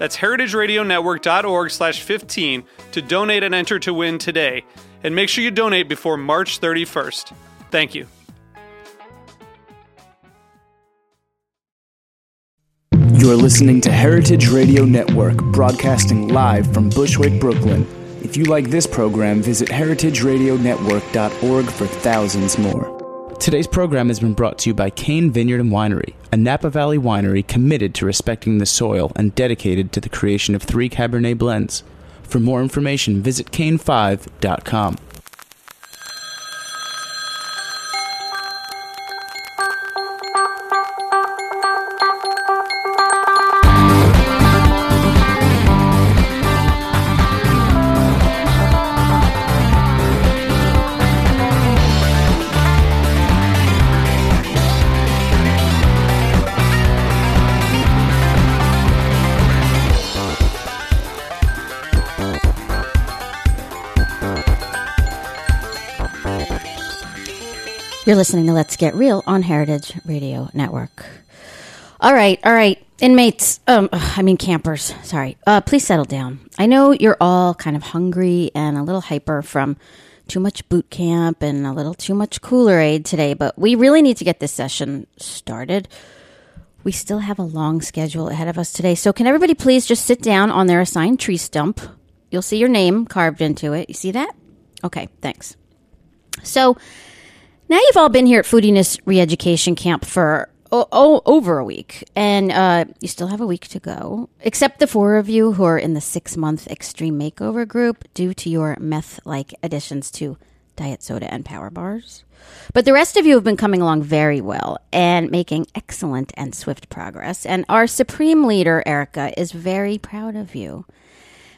That's heritageradionetwork.org slash 15 to donate and enter to win today. And make sure you donate before March 31st. Thank you. You're listening to Heritage Radio Network, broadcasting live from Bushwick, Brooklyn. If you like this program, visit heritageradionetwork.org for thousands more. Today's program has been brought to you by Cain Vineyard and Winery, a Napa Valley winery committed to respecting the soil and dedicated to the creation of three Cabernet blends. For more information, visit cain5.com. You're listening to Let's Get Real on Heritage Radio Network. All right, all right, inmates. Um, I mean campers. Sorry. Uh, please settle down. I know you're all kind of hungry and a little hyper from too much boot camp and a little too much Cooler Aid today, but we really need to get this session started. We still have a long schedule ahead of us today, so can everybody please just sit down on their assigned tree stump? You'll see your name carved into it. You see that? Okay, thanks. So now you've all been here at Foodiness Reeducation Camp for oh, oh, over a week, and uh, you still have a week to go, except the four of you who are in the six month extreme makeover group due to your meth like additions to diet soda and power bars. But the rest of you have been coming along very well and making excellent and swift progress. And our supreme leader, Erica, is very proud of you.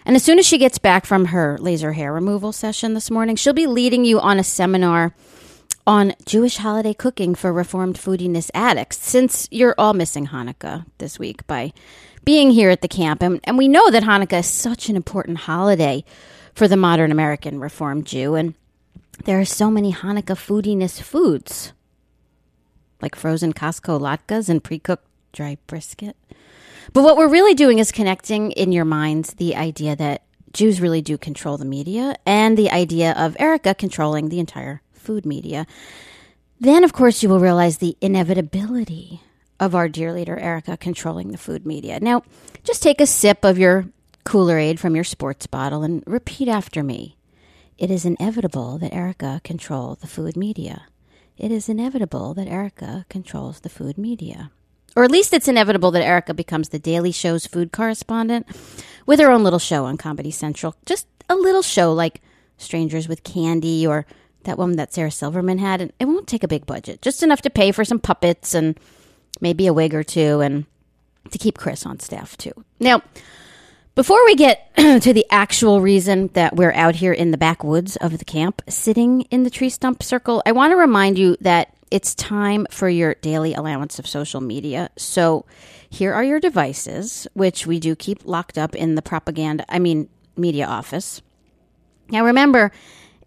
And as soon as she gets back from her laser hair removal session this morning, she'll be leading you on a seminar on Jewish holiday cooking for Reformed foodiness addicts, since you're all missing Hanukkah this week by being here at the camp. And, and we know that Hanukkah is such an important holiday for the modern American Reformed Jew. And there are so many Hanukkah foodiness foods, like frozen Costco latkes and pre cooked dry brisket. But what we're really doing is connecting in your minds the idea that Jews really do control the media and the idea of Erica controlling the entire food media. Then, of course, you will realize the inevitability of our dear leader, Erica, controlling the food media. Now, just take a sip of your Cooler Aid from your sports bottle and repeat after me. It is inevitable that Erica control the food media. It is inevitable that Erica controls the food media. Or at least it's inevitable that Erica becomes the Daily Show's food correspondent with her own little show on Comedy Central. Just a little show like Strangers with Candy or that one that Sarah Silverman had. And it won't take a big budget, just enough to pay for some puppets and maybe a wig or two and to keep Chris on staff too. Now, before we get to the actual reason that we're out here in the backwoods of the camp, sitting in the tree stump circle, I want to remind you that it's time for your daily allowance of social media. So here are your devices, which we do keep locked up in the propaganda, I mean, media office. Now remember,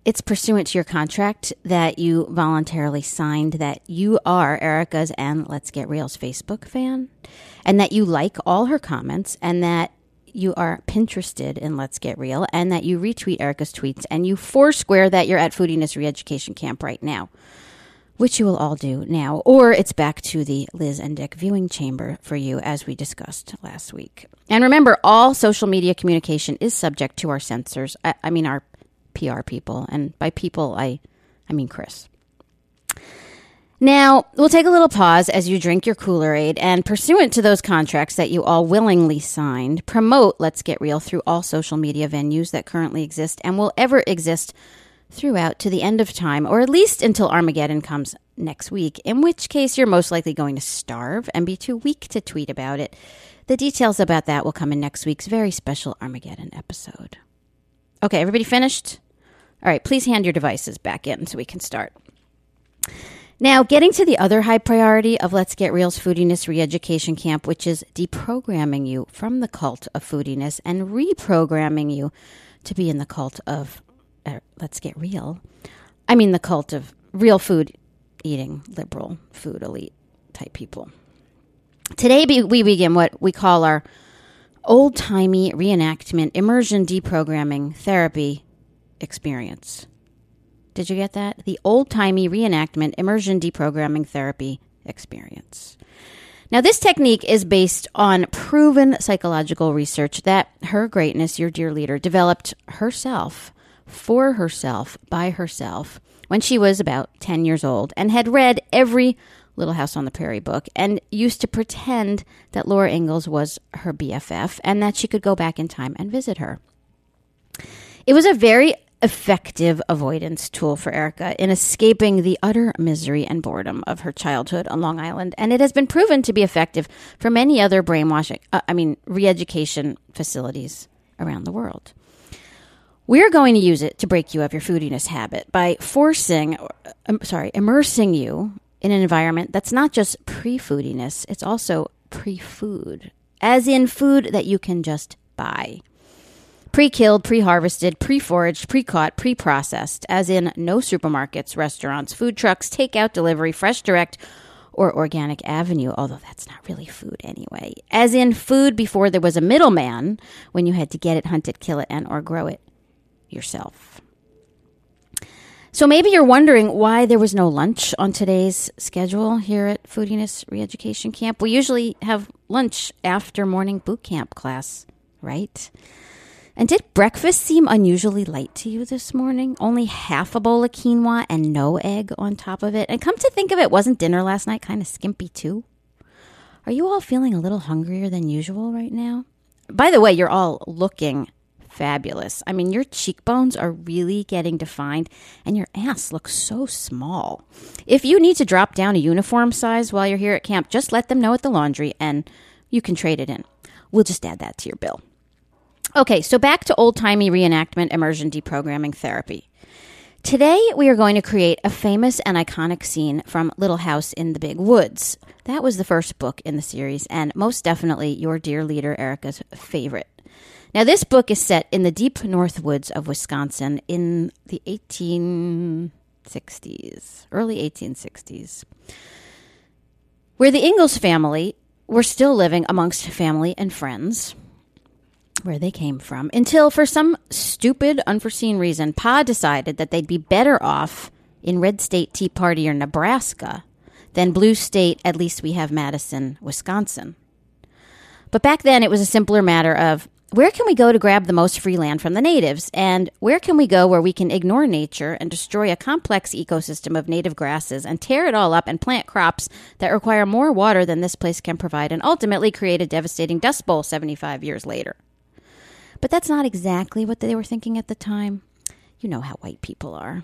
it's pursuant to your contract that you voluntarily signed that you are Erica's and Let's Get Real's Facebook fan, and that you like all her comments, and that you are Pinterested in Let's Get Real, and that you retweet Erica's tweets, and you foursquare that you're at Foodiness Reeducation Camp right now, which you will all do now, or it's back to the Liz and Dick viewing chamber for you, as we discussed last week. And remember, all social media communication is subject to our censors. I, I mean, our PR people. And by people, I I mean, Chris. Now, we'll take a little pause as you drink your Cooler Aid and, pursuant to those contracts that you all willingly signed, promote Let's Get Real through all social media venues that currently exist and will ever exist throughout to the end of time, or at least until Armageddon comes next week, in which case you're most likely going to starve and be too weak to tweet about it. The details about that will come in next week's very special Armageddon episode. Okay, everybody finished? All right, please hand your devices back in so we can start. Now, getting to the other high priority of Let's Get Real's Foodiness Reeducation Camp, which is deprogramming you from the cult of foodiness and reprogramming you to be in the cult of uh, Let's Get Real. I mean, the cult of real food eating, liberal food elite type people. Today, we begin what we call our old timey reenactment immersion deprogramming therapy experience. Did you get that? The old timey reenactment immersion deprogramming therapy experience. Now, this technique is based on proven psychological research that Her Greatness, your dear leader, developed herself, for herself, by herself, when she was about 10 years old and had read every Little House on the Prairie book and used to pretend that Laura Ingalls was her BFF and that she could go back in time and visit her. It was a very effective avoidance tool for Erica in escaping the utter misery and boredom of her childhood on Long Island, and it has been proven to be effective for many other brainwashing, uh, I mean, re-education facilities around the world. We're going to use it to break you of your foodiness habit by forcing, um, sorry, immersing you in an environment that's not just pre-foodiness, it's also pre-food, as in food that you can just buy pre killed, pre harvested, pre foraged, pre caught, pre processed, as in no supermarkets, restaurants, food trucks, takeout, delivery, fresh direct, or organic avenue, although that's not really food anyway. As in food before there was a middleman when you had to get it, hunt it, kill it, and or grow it yourself. So maybe you're wondering why there was no lunch on today's schedule here at Foodiness Reeducation Camp. We usually have lunch after morning boot camp class, right? And did breakfast seem unusually light to you this morning? Only half a bowl of quinoa and no egg on top of it. And come to think of it, wasn't dinner last night kind of skimpy too? Are you all feeling a little hungrier than usual right now? By the way, you're all looking fabulous. I mean, your cheekbones are really getting defined and your ass looks so small. If you need to drop down a uniform size while you're here at camp, just let them know at the laundry and you can trade it in. We'll just add that to your bill. Okay, so back to old timey reenactment immersion deprogramming therapy. Today, we are going to create a famous and iconic scene from Little House in the Big Woods. That was the first book in the series, and most definitely your dear leader, Erica's favorite. Now, this book is set in the deep north woods of Wisconsin in the 1860s, early 1860s, where the Ingalls family were still living amongst family and friends where they came from until, for some stupid, unforeseen reason, Pa decided that they'd be better off in Red State Tea Party or Nebraska than Blue State, at least we have Madison, Wisconsin. But back then, it was a simpler matter of where can we go to grab the most free land from the natives? And where can we go where we can ignore nature and destroy a complex ecosystem of native grasses and tear it all up and plant crops that require more water than this place can provide and ultimately create a devastating dust bowl 75 years later? But that's not exactly what they were thinking at the time. You know how white people are.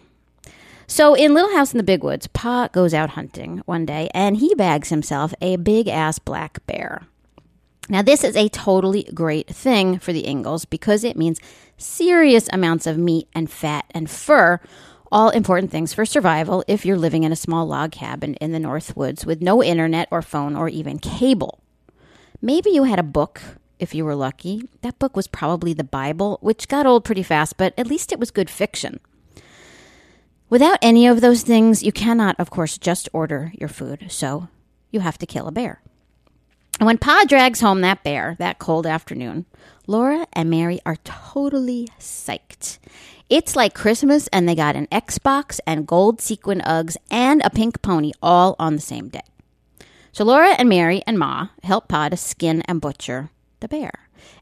So in Little House in the Big Woods, Pa goes out hunting one day and he bags himself a big ass black bear. Now, this is a totally great thing for the Ingalls because it means serious amounts of meat and fat and fur, all important things for survival if you're living in a small log cabin in the North Woods with no internet or phone or even cable. Maybe you had a book if you were lucky. That book was probably the Bible, which got old pretty fast, but at least it was good fiction. Without any of those things, you cannot, of course, just order your food, so you have to kill a bear. And when Pa drags home that bear that cold afternoon, Laura and Mary are totally psyched. It's like Christmas, and they got an Xbox and gold sequin Uggs and a pink pony all on the same day. So Laura and Mary and Ma help Pa to skin and butcher the bear.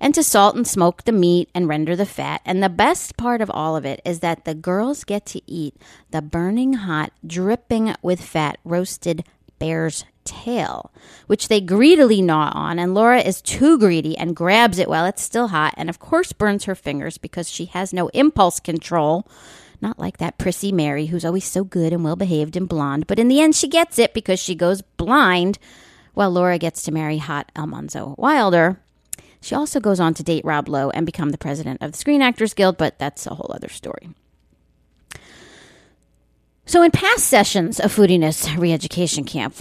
and to salt and smoke the meat and render the fat. And the best part of all of it is that the girls get to eat the burning hot, dripping with fat roasted bear's tail, which they greedily gnaw on. And Laura is too greedy and grabs it while it's still hot, and of course burns her fingers because she has no impulse control. Not like that prissy Mary, who's always so good and well behaved and blonde, but in the end she gets it because she goes blind while Laura gets to marry hot Almanzo Wilder. She also goes on to date Rob Lowe and become the president of the Screen Actors Guild, but that's a whole other story. So, in past sessions of Foodiness Reeducation Camp,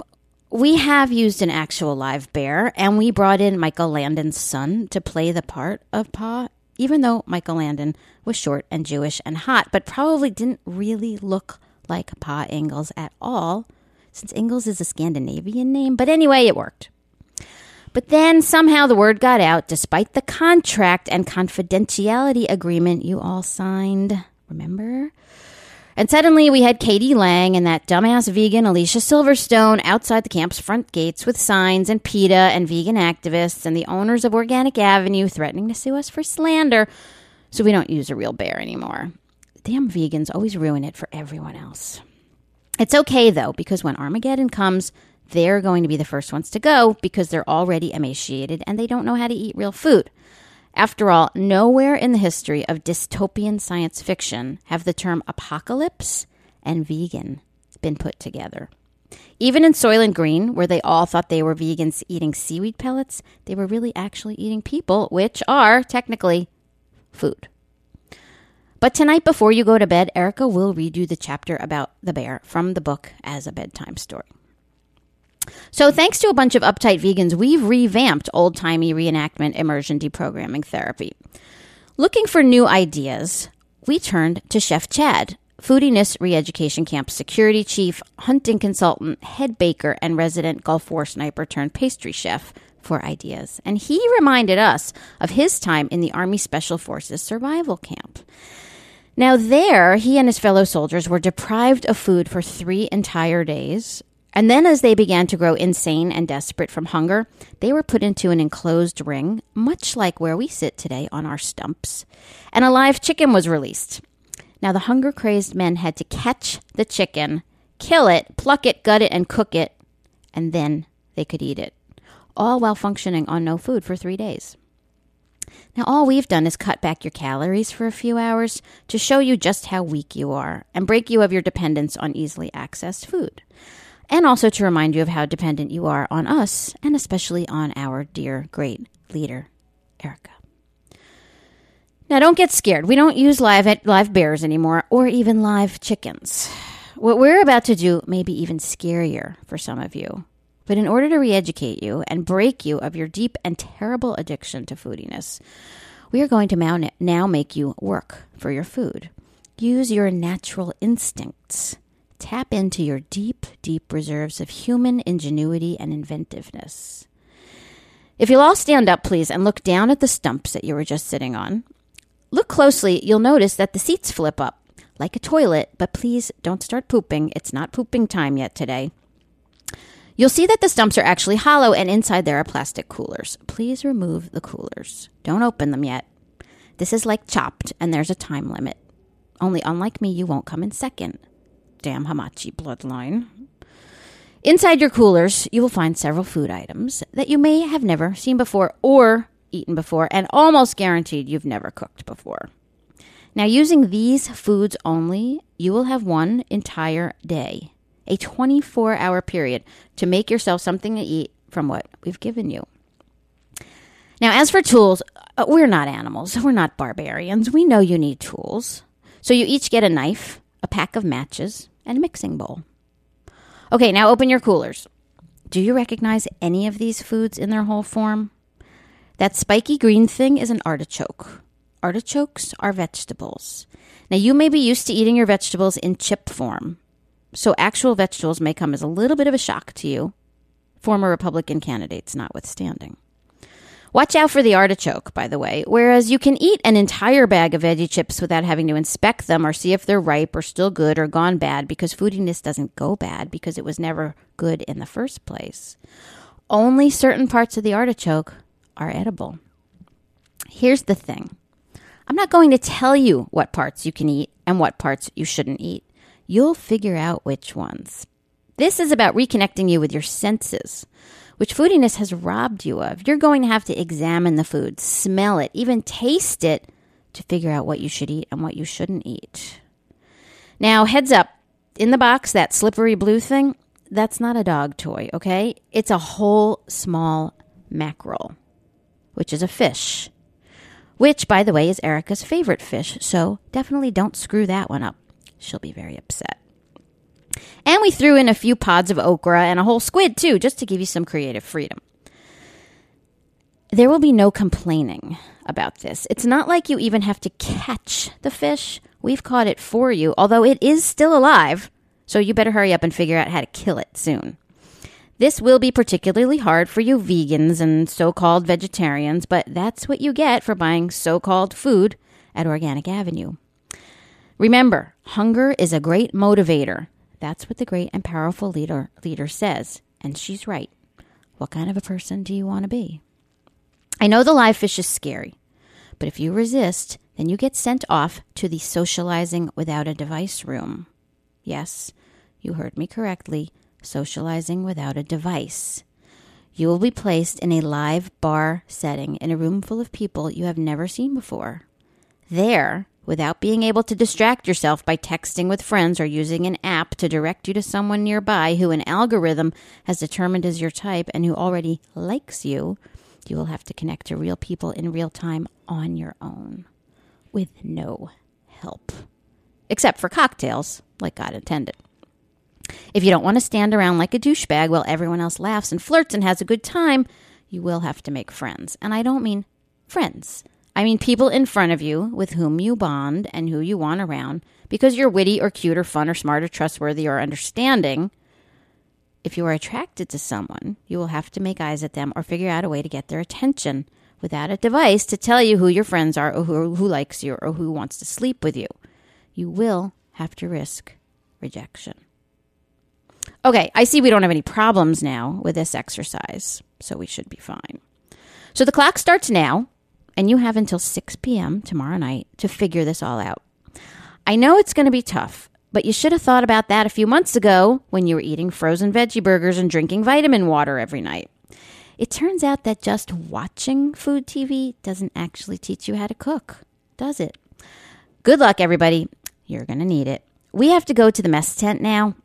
we have used an actual live bear, and we brought in Michael Landon's son to play the part of Pa, even though Michael Landon was short and Jewish and hot, but probably didn't really look like Pa Ingalls at all, since Ingalls is a Scandinavian name. But anyway, it worked. But then somehow the word got out, despite the contract and confidentiality agreement you all signed. Remember? And suddenly we had k.d. lang and that dumbass vegan Alicia Silverstone outside the camp's front gates with signs and PETA and vegan activists and the owners of Organic Avenue threatening to sue us for slander so we don't use a real bear anymore. Damn vegans always ruin it for everyone else. It's okay though, because when Armageddon comes, they're going to be the first ones to go because they're already emaciated and they don't know how to eat real food. After all, nowhere in the history of dystopian science fiction have the term apocalypse and vegan been put together. Even in Soylent Green, where they all thought they were vegans eating seaweed pellets, they were really actually eating people, which are technically food. But tonight, before you go to bed, Erica will read you the chapter about the bear from the book as a bedtime story. So, thanks to a bunch of uptight vegans, we've revamped old timey reenactment immersion deprogramming therapy. Looking for new ideas, we turned to Chef Chad, Foodiness Reeducation Camp security chief, hunting consultant, head baker, and resident Gulf War sniper turned pastry chef for ideas. And he reminded us of his time in the Army Special Forces survival camp. Now, there, he and his fellow soldiers were deprived of food for three entire days, and then, as they began to grow insane and desperate from hunger, they were put into an enclosed ring, much like where we sit today on our stumps, and a live chicken was released. Now, the hunger crazed men had to catch the chicken, kill it, pluck it, gut it, and cook it, and then they could eat it, all while functioning on no food for three days. Now, all we've done is cut back your calories for a few hours to show you just how weak you are and break you of your dependence on easily accessed food and also to remind you of how dependent you are on us, and especially on our dear, great leader, Erica. Now, don't get scared. We don't use live, live bears anymore, or even live chickens. What we're about to do may be even scarier for some of you. But in order to re educate you and break you of your deep and terrible addiction to foodiness, we are going to now make you work for your food. Use your natural instincts Tap into your deep, deep reserves of human ingenuity and inventiveness. If you'll all stand up, please, and look down at the stumps that you were just sitting on. Look closely, you'll notice that the seats flip up like a toilet, but please don't start pooping. It's not pooping time yet today. You'll see that the stumps are actually hollow and inside there are plastic coolers. Please remove the coolers. Don't open them yet. This is like chopped and there's a time limit. Only unlike me, you won't come in second damn Hamachi bloodline. Inside your coolers, you will find several food items that you may have never seen before or eaten before, and almost guaranteed you've never cooked before. Now, using these foods only, you will have one entire day, a 24 hour period, to make yourself something to eat from what we've given you. Now, as for tools, uh, we're not animals. We're not barbarians. We know you need tools. So you each get a knife, a pack of matches, and a mixing bowl. Okay, now open your coolers. Do you recognize any of these foods in their whole form? That spiky green thing is an artichoke. Artichokes are vegetables. Now, you may be used to eating your vegetables in chip form, so actual vegetables may come as a little bit of a shock to you, former Republican candidates notwithstanding. Watch out for the artichoke, by the way, whereas you can eat an entire bag of veggie chips without having to inspect them or see if they're ripe or still good or gone bad because foodiness doesn't go bad because it was never good in the first place. Only certain parts of the artichoke are edible. Here's the thing I'm not going to tell you what parts you can eat and what parts you shouldn't eat. You'll figure out which ones. This is about reconnecting you with your senses, which foodiness has robbed you of. You're going to have to examine the food, smell it, even taste it to figure out what you should eat and what you shouldn't eat. Now, heads up, in the box, that slippery blue thing, that's not a dog toy, okay? It's a whole small mackerel, which is a fish, which, by the way, is Erica's favorite fish, so definitely don't screw that one up. She'll be very upset. And we threw in a few pods of okra and a whole squid, too, just to give you some creative freedom. There will be no complaining about this. It's not like you even have to catch the fish. We've caught it for you, although it is still alive, so you better hurry up and figure out how to kill it soon. This will be particularly hard for you vegans and so called vegetarians, but that's what you get for buying so called food at Organic Avenue. Remember, hunger is a great motivator. That's what the great and powerful leader, leader says, and she's right. What kind of a person do you want to be? I know the live fish is scary, but if you resist, then you get sent off to the socializing without a device room. Yes, you heard me correctly socializing without a device. You will be placed in a live bar setting in a room full of people you have never seen before. There, without being able to distract yourself by texting with friends or using an app to direct you to someone nearby who an algorithm has determined is your type and who already likes you, you will have to connect to real people in real time on your own with no help. Except for cocktails, like God intended. If you don't want to stand around like a douchebag while everyone else laughs and flirts and has a good time, you will have to make friends. And I don't mean friends. I mean people in front of you with whom you bond and who you want around because you're witty or cute or fun or smart or trustworthy or understanding. If you are attracted to someone, you will have to make eyes at them or figure out a way to get their attention without a device to tell you who your friends are or who, who likes you or who wants to sleep with you. You will have to risk rejection. Okay, I see we don't have any problems now with this exercise, so we should be fine. So the clock starts now, and you have until 6 p.m. tomorrow night to figure this all out. I know it's going to be tough, but you should have thought about that a few months ago when you were eating frozen veggie burgers and drinking vitamin water every night. It turns out that just watching food TV doesn't actually teach you how to cook, does it? Good luck, everybody. You're going to need it. We have to go to the mess tent now.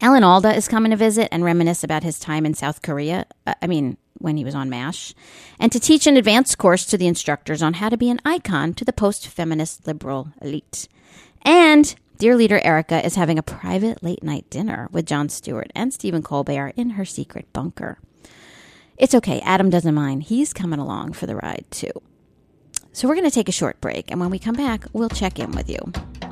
Alan Alda is coming to visit and reminisce about his time in South Korea. Uh, I mean, when he was on MASH, and to teach an advanced course to the instructors on how to be an icon to the post feminist liberal elite. And Dear Leader Erica is having a private late night dinner with Jon Stewart and Stephen Colbert in her secret bunker. It's okay, Adam doesn't mind. He's coming along for the ride, too. So we're going to take a short break, and when we come back, we'll check in with you.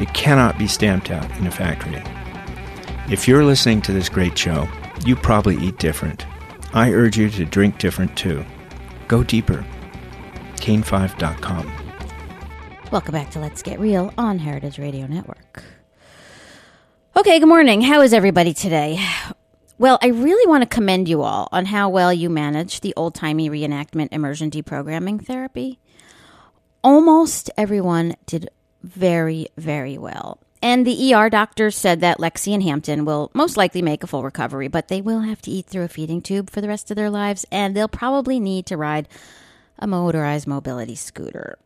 it cannot be stamped out in a factory. If you're listening to this great show, you probably eat different. I urge you to drink different too. Go deeper. Cain5.com. Welcome back to Let's Get Real on Heritage Radio Network. Okay, good morning. How is everybody today? Well, I really want to commend you all on how well you managed the old timey reenactment immersion deprogramming therapy. Almost everyone did very, very well. And the ER doctors said that Lexi and Hampton will most likely make a full recovery, but they will have to eat through a feeding tube for the rest of their lives, and they'll probably need to ride a motorized mobility scooter.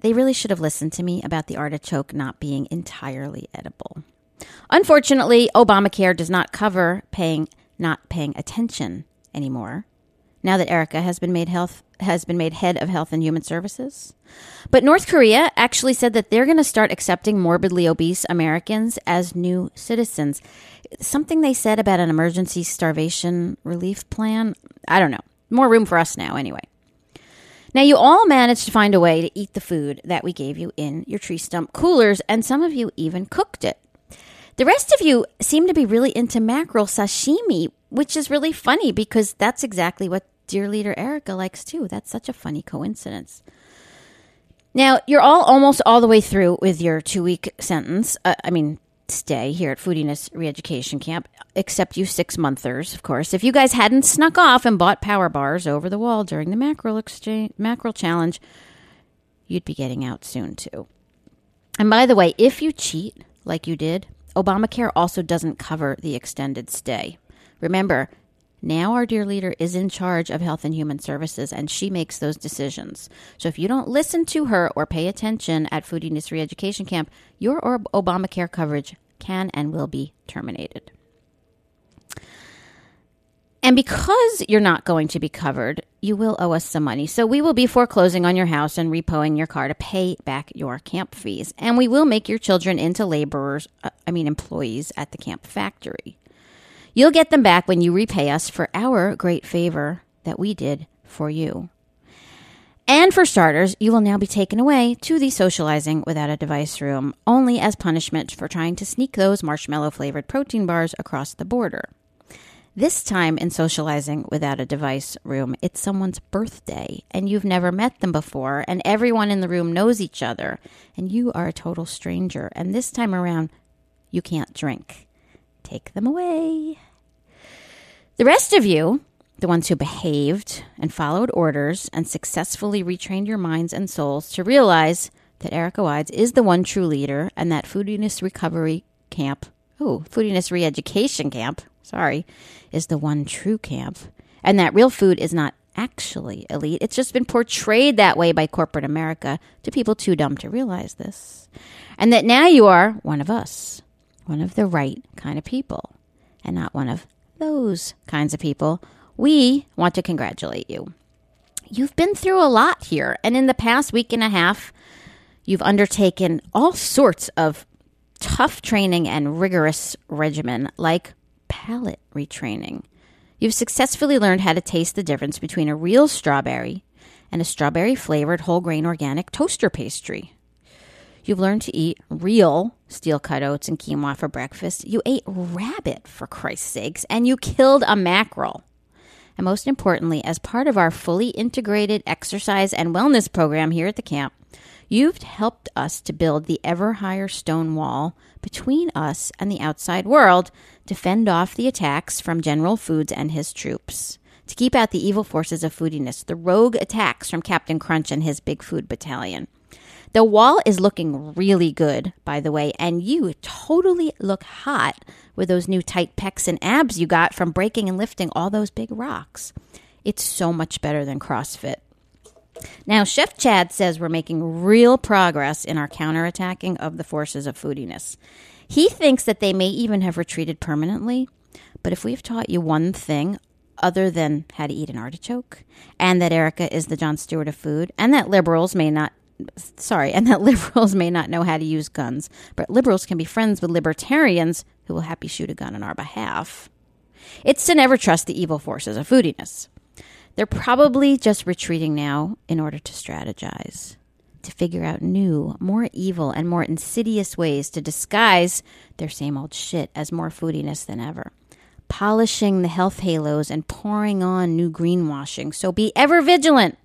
They really should have listened to me about the artichoke not being entirely edible. Unfortunately, Obamacare does not cover paying not paying attention anymore now that Erica has been made health has been made head of Health and Human Services. But North Korea actually said that they're going to start accepting morbidly obese Americans as new citizens. Something they said about an emergency starvation relief plan. I don't know. More room for us now, anyway. Now, you all managed to find a way to eat the food that we gave you in your tree stump coolers, and some of you even cooked it. The rest of you seem to be really into mackerel sashimi, which is really funny because that's exactly what dear leader Erica likes too. That's such a funny coincidence. Now, you're all almost all the way through with your two week sentence. Uh, I mean, stay here at Foodiness Reeducation Camp, except you six monthers, of course. If you guys hadn't snuck off and bought power bars over the wall during the mackerel exchange, mackerel challenge, you'd be getting out soon too. And by the way, if you cheat like you did, Obamacare also doesn't cover the extended stay. Remember, now, our dear leader is in charge of Health and Human Services, and she makes those decisions. So, if you don't listen to her or pay attention at Foodiness Reeducation Camp, your Obamacare coverage can and will be terminated. And because you're not going to be covered, you will owe us some money. So we will be foreclosing on your house and repoing your car to pay back your camp fees. And we will make your children into laborers, uh, I mean, employees at the camp factory. You'll get them back when you repay us for our great favor that we did for you. And for starters, you will now be taken away to the socializing without a device room, only as punishment for trying to sneak those marshmallow flavored protein bars across the border. This time in socializing without a device room, it's someone's birthday, and you've never met them before, and everyone in the room knows each other, and you are a total stranger. And this time around, you can't drink take them away. The rest of you, the ones who behaved and followed orders and successfully retrained your minds and souls to realize that Erica Wides is the one true leader and that foodiness recovery camp, oh, foodiness re-education camp, sorry, is the one true camp, and that real food is not actually elite. It's just been portrayed that way by corporate America to people too dumb to realize this. And that now you are one of us one of the right kind of people and not one of those kinds of people, we want to congratulate you. You've been through a lot here, and in the past week and a half, you've undertaken all sorts of tough training and rigorous regimen like palate retraining. You've successfully learned how to taste the difference between a real strawberry and a strawberry flavored whole grain organic toaster pastry. You've learned to eat real steel cut oats and quinoa for breakfast. You ate rabbit, for Christ's sakes, and you killed a mackerel. And most importantly, as part of our fully integrated exercise and wellness program here at the camp, you've helped us to build the ever higher stone wall between us and the outside world to fend off the attacks from General Foods and his troops. To keep out the evil forces of foodiness, the rogue attacks from Captain Crunch and his Big Food Battalion. The wall is looking really good, by the way, and you totally look hot with those new tight pecs and abs you got from breaking and lifting all those big rocks. It's so much better than CrossFit. Now, Chef Chad says we're making real progress in our counterattacking of the forces of foodiness. He thinks that they may even have retreated permanently, but if we've taught you one thing other than how to eat an artichoke, and that Erica is the Jon Stewart of food, and that liberals may not sorry, and that liberals may not know how to use guns, but liberals can be friends with libertarians who will happy shoot a gun on our behalf. It's to never trust the evil forces of foodiness. They're probably just retreating now in order to strategize, to figure out new, more evil, and more insidious ways to disguise their same old shit as more foodiness than ever. Polishing the health halos and pouring on new greenwashing. So be ever vigilant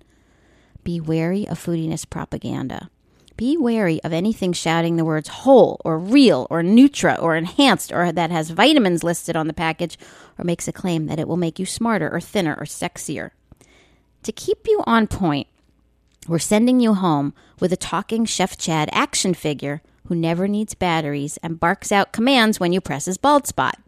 be wary of foodiness propaganda. Be wary of anything shouting the words whole or real or nutra or enhanced or that has vitamins listed on the package or makes a claim that it will make you smarter or thinner or sexier. To keep you on point, we're sending you home with a talking Chef Chad action figure who never needs batteries and barks out commands when you press his bald spot.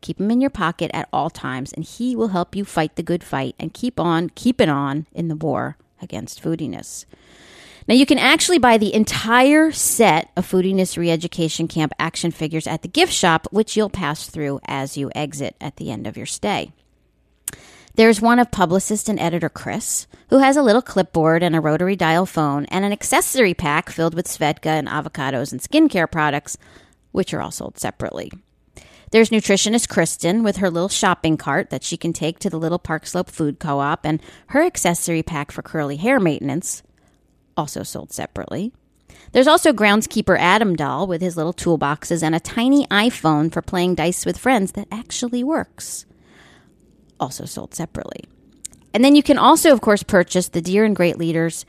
Keep him in your pocket at all times, and he will help you fight the good fight and keep on keeping on in the war against foodiness. Now, you can actually buy the entire set of Foodiness Reeducation Camp action figures at the gift shop, which you'll pass through as you exit at the end of your stay. There's one of publicist and editor Chris, who has a little clipboard and a rotary dial phone and an accessory pack filled with Svedka and avocados and skincare products, which are all sold separately. There's nutritionist Kristen with her little shopping cart that she can take to the little Park Slope Food Co op and her accessory pack for curly hair maintenance, also sold separately. There's also groundskeeper Adam Doll with his little toolboxes and a tiny iPhone for playing dice with friends that actually works also sold separately. And then you can also, of course, purchase the Dear and Great Leaders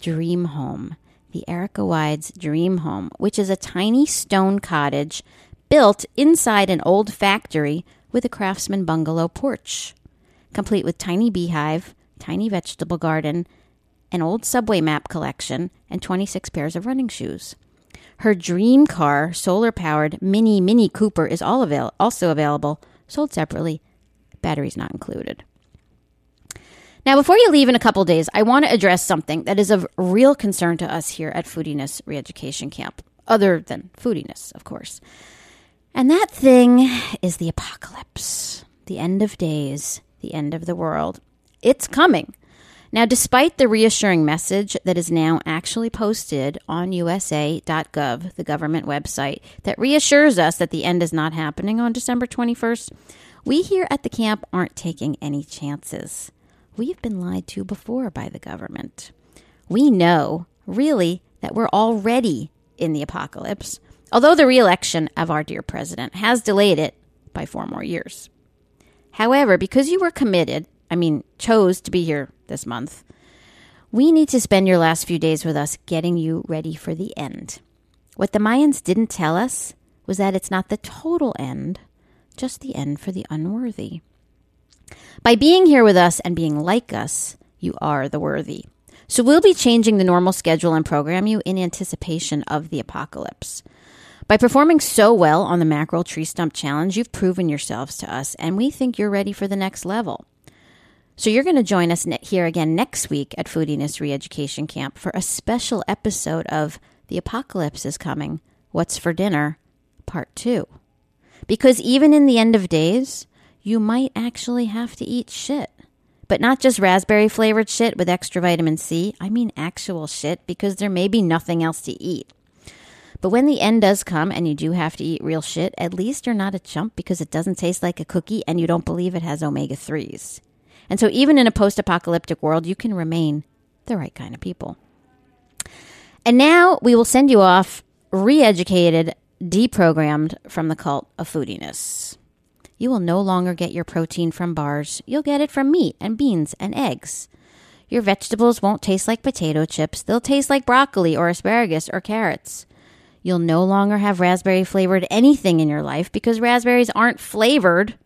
Dream Home, the Erica Wides Dream Home, which is a tiny stone cottage built inside an old factory with a craftsman bungalow porch, complete with tiny beehive, tiny vegetable garden, an old subway map collection, and 26 pairs of running shoes. Her dream car, solar powered Mini Mini Cooper, is all avail- also available, sold separately batteries not included. Now, before you leave in a couple days, I want to address something that is of real concern to us here at Foodiness Reeducation Camp, other than foodiness, of course. And that thing is the apocalypse, the end of days, the end of the world. It's coming. Now, despite the reassuring message that is now actually posted on USA.gov, the government website, that reassures us that the end is not happening on December 21st, we here at the camp aren't taking any chances. We've been lied to before by the government. We know, really, that we're already in the apocalypse, although the reelection of our dear president has delayed it by four more years. However, because you were committed, I mean, chose to be here this month, we need to spend your last few days with us getting you ready for the end. What the Mayans didn't tell us was that it's not the total end, just the end for the unworthy. By being here with us and being like us, you are the worthy. So we'll be changing the normal schedule and program you in anticipation of the apocalypse. By performing so well on the Mackerel Tree Stump Challenge, you've proven yourselves to us, and we think you're ready for the next level. So you're going to join us here again next week at Foodiness Reeducation Camp for a special episode of The Apocalypse is Coming What's for Dinner, Part 2. Because even in the end of days, you might actually have to eat shit. But not just raspberry flavored shit with extra vitamin C. I mean actual shit because there may be nothing else to eat. But when the end does come and you do have to eat real shit, at least you're not a chump because it doesn't taste like a cookie and you don't believe it has omega 3s. And so, even in a post apocalyptic world, you can remain the right kind of people. And now we will send you off re educated deprogrammed from the cult of foodiness. You will no longer get your protein from bars. You'll get it from meat and beans and eggs. Your vegetables won't taste like potato chips. They'll taste like broccoli or asparagus or carrots. You'll no longer have raspberry flavored anything in your life because raspberries aren't flavored.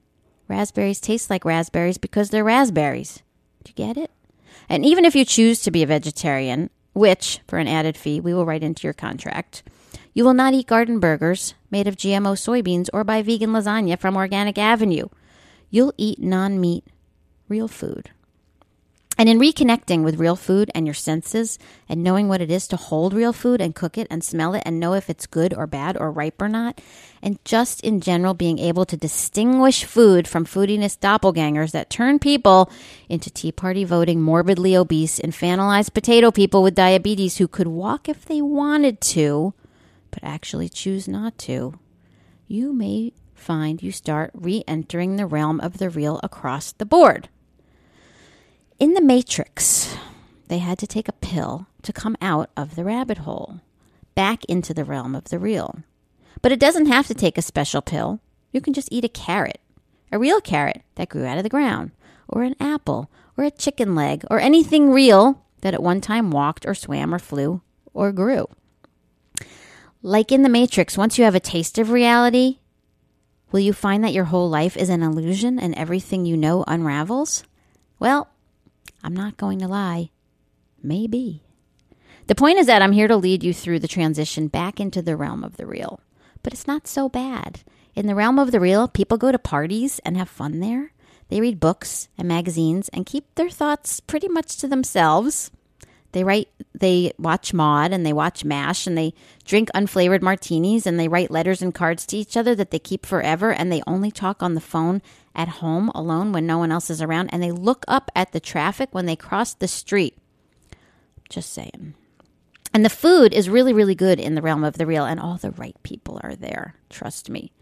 Raspberries taste like raspberries because they're raspberries. Do you get it? And even if you choose to be a vegetarian, which, for an added fee, we will write into your contract, you will not eat garden burgers made of GMO soybeans or buy vegan lasagna from Organic Avenue. You'll eat non meat, real food. And in reconnecting with real food and your senses and knowing what it is to hold real food and cook it and smell it and know if it's good or bad or ripe or not, and just in general being able to distinguish food from foodiness doppelgangers that turn people into Tea Party voting, morbidly obese, infantilized potato people with diabetes who could walk if they wanted to, but actually choose not to, you may find you start re entering the realm of the real across the board. In the Matrix, they had to take a pill to come out of the rabbit hole, back into the realm of the real. But it doesn't have to take a special pill. You can just eat a carrot, a real carrot that grew out of the ground, or an apple, or a chicken leg, or anything real that at one time walked or swam or flew or grew. Like in the Matrix, once you have a taste of reality, will you find that your whole life is an illusion and everything you know unravels? Well, I'm not going to lie. Maybe. The point is that I'm here to lead you through the transition back into the realm of the real. But it's not so bad. In the realm of the real, people go to parties and have fun there. They read books and magazines and keep their thoughts pretty much to themselves. They write, they watch Maude and they watch MASH and they drink unflavored martinis and they write letters and cards to each other that they keep forever and they only talk on the phone at home alone when no one else is around and they look up at the traffic when they cross the street. Just saying. And the food is really, really good in the realm of the real, and all the right people are there. Trust me.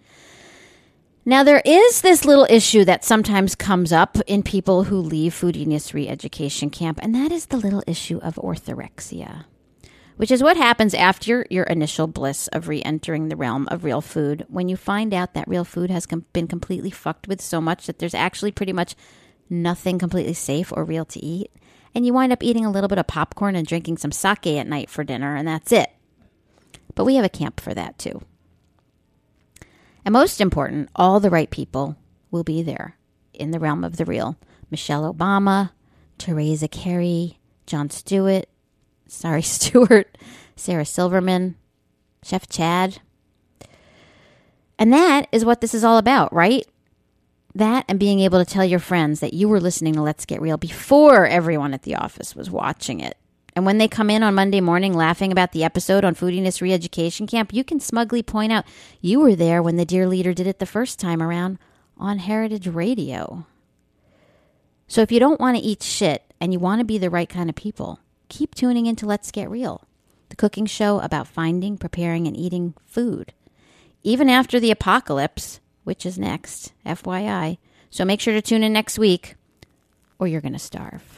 Now, there is this little issue that sometimes comes up in people who leave Foodiness Re Education Camp, and that is the little issue of orthorexia, which is what happens after your initial bliss of re entering the realm of real food when you find out that real food has com- been completely fucked with so much that there's actually pretty much nothing completely safe or real to eat. And you wind up eating a little bit of popcorn and drinking some sake at night for dinner, and that's it. But we have a camp for that too. And most important, all the right people will be there in the realm of the real. Michelle Obama, Teresa Carey, Jon Stewart, sorry, Stewart, Sarah Silverman, Chef Chad. And that is what this is all about, right? That and being able to tell your friends that you were listening to Let's Get Real before everyone at the office was watching it. And when they come in on Monday morning laughing about the episode on Foodiness Re-Education Camp, you can smugly point out you were there when the dear leader did it the first time around on Heritage Radio. So if you don't want to eat shit and you want to be the right kind of people, keep tuning into Let's Get Real, the cooking show about finding, preparing, and eating food. Even after the apocalypse, which is next, FYI. So make sure to tune in next week or you're going to starve.